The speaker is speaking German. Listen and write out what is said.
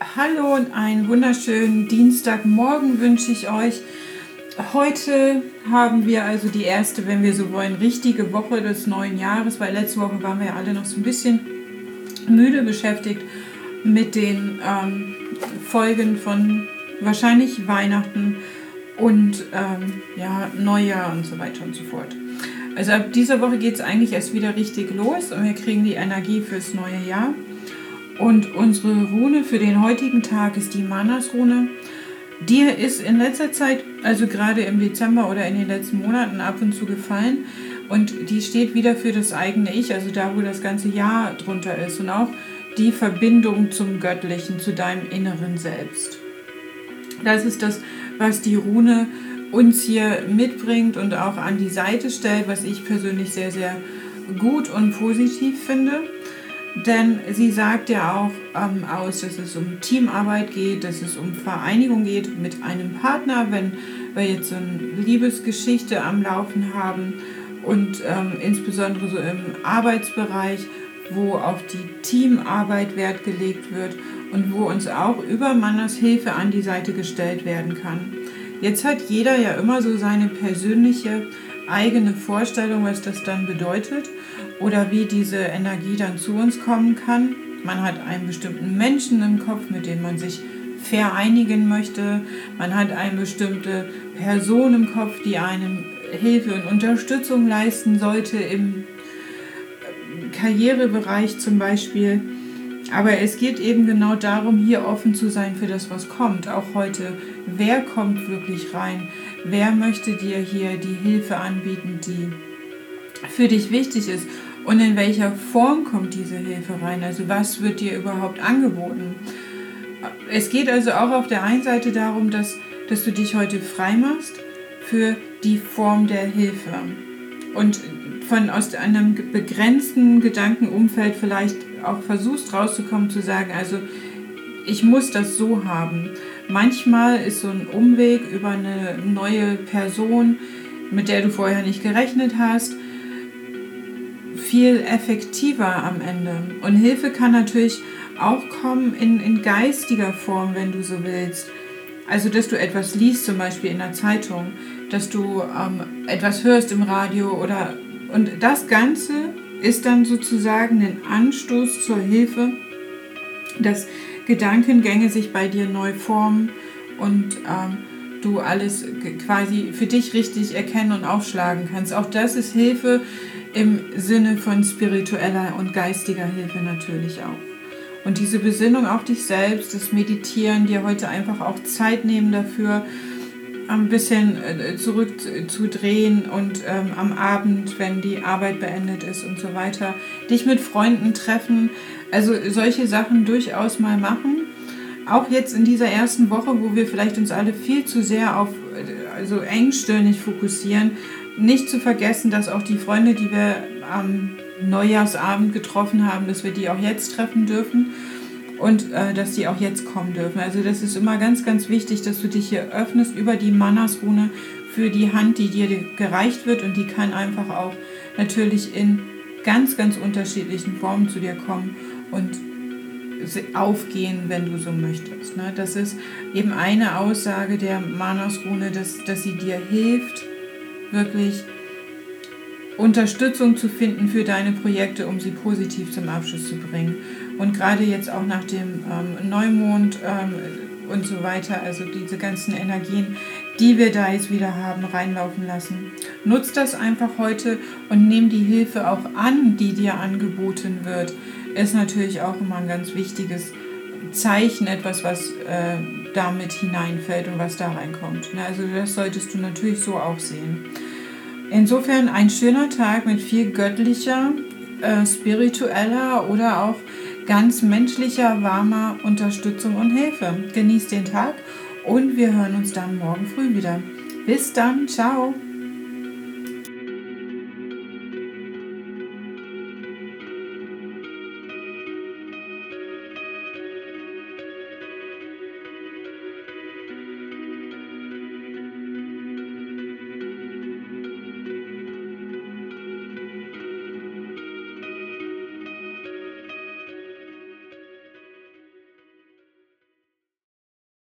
Hallo und einen wunderschönen Dienstagmorgen wünsche ich euch. Heute haben wir also die erste, wenn wir so wollen, richtige Woche des neuen Jahres, weil letzte Woche waren wir ja alle noch so ein bisschen müde beschäftigt mit den ähm, Folgen von wahrscheinlich Weihnachten und ähm, ja, Neujahr und so weiter und so fort. Also ab dieser Woche geht es eigentlich erst wieder richtig los und wir kriegen die Energie fürs neue Jahr. Und unsere Rune für den heutigen Tag ist die Manas-Rune. Die ist in letzter Zeit, also gerade im Dezember oder in den letzten Monaten ab und zu gefallen. Und die steht wieder für das eigene Ich, also da, wo das ganze Jahr drunter ist. Und auch die Verbindung zum Göttlichen, zu deinem inneren Selbst. Das ist das, was die Rune uns hier mitbringt und auch an die Seite stellt, was ich persönlich sehr, sehr gut und positiv finde. Denn sie sagt ja auch ähm, aus, dass es um Teamarbeit geht, dass es um Vereinigung geht mit einem Partner, wenn wir jetzt so eine Liebesgeschichte am Laufen haben und ähm, insbesondere so im Arbeitsbereich, wo auf die Teamarbeit Wert gelegt wird und wo uns auch über Manners Hilfe an die Seite gestellt werden kann. Jetzt hat jeder ja immer so seine persönliche eigene Vorstellung, was das dann bedeutet oder wie diese Energie dann zu uns kommen kann. Man hat einen bestimmten Menschen im Kopf, mit dem man sich vereinigen möchte. Man hat eine bestimmte Person im Kopf, die einem Hilfe und Unterstützung leisten sollte im Karrierebereich zum Beispiel. Aber es geht eben genau darum, hier offen zu sein für das, was kommt. Auch heute, wer kommt wirklich rein? Wer möchte dir hier die Hilfe anbieten, die für dich wichtig ist? Und in welcher Form kommt diese Hilfe rein? Also was wird dir überhaupt angeboten? Es geht also auch auf der einen Seite darum, dass, dass du dich heute frei machst für die Form der Hilfe. Und von aus einem begrenzten Gedankenumfeld vielleicht auch versuchst rauszukommen, zu sagen, also ich muss das so haben. Manchmal ist so ein Umweg über eine neue Person, mit der du vorher nicht gerechnet hast, viel effektiver am Ende. Und Hilfe kann natürlich auch kommen in, in geistiger Form, wenn du so willst. Also, dass du etwas liest, zum Beispiel in der Zeitung, dass du ähm, etwas hörst im Radio oder. Und das Ganze ist dann sozusagen ein Anstoß zur Hilfe, dass Gedankengänge sich bei dir neu formen und ähm, du alles quasi für dich richtig erkennen und aufschlagen kannst. Auch das ist Hilfe, im Sinne von spiritueller und geistiger Hilfe natürlich auch. Und diese Besinnung auf dich selbst, das Meditieren, dir heute einfach auch Zeit nehmen dafür, ein bisschen äh, zurückzudrehen und ähm, am Abend, wenn die Arbeit beendet ist und so weiter, dich mit Freunden treffen. Also solche Sachen durchaus mal machen. Auch jetzt in dieser ersten Woche, wo wir vielleicht uns alle viel zu sehr auf äh, also engstirnig fokussieren, nicht zu vergessen, dass auch die Freunde, die wir am Neujahrsabend getroffen haben, dass wir die auch jetzt treffen dürfen und äh, dass die auch jetzt kommen dürfen. Also das ist immer ganz, ganz wichtig, dass du dich hier öffnest über die Mannas-Rune für die Hand, die dir gereicht wird und die kann einfach auch natürlich in ganz, ganz unterschiedlichen Formen zu dir kommen und aufgehen, wenn du so möchtest. Ne? Das ist eben eine Aussage der Manas-Rune, dass, dass sie dir hilft, wirklich Unterstützung zu finden für deine Projekte, um sie positiv zum Abschluss zu bringen. Und gerade jetzt auch nach dem ähm, Neumond ähm, und so weiter, also diese ganzen Energien, die wir da jetzt wieder haben, reinlaufen lassen. Nutz das einfach heute und nimm die Hilfe auch an, die dir angeboten wird. Ist natürlich auch immer ein ganz wichtiges Zeichen, etwas, was äh, damit hineinfällt und was da reinkommt. Ne, also das solltest du natürlich so auch sehen. Insofern ein schöner Tag mit viel göttlicher, äh, spiritueller oder auch ganz menschlicher, warmer Unterstützung und Hilfe. Genieß den Tag und wir hören uns dann morgen früh wieder. Bis dann, ciao!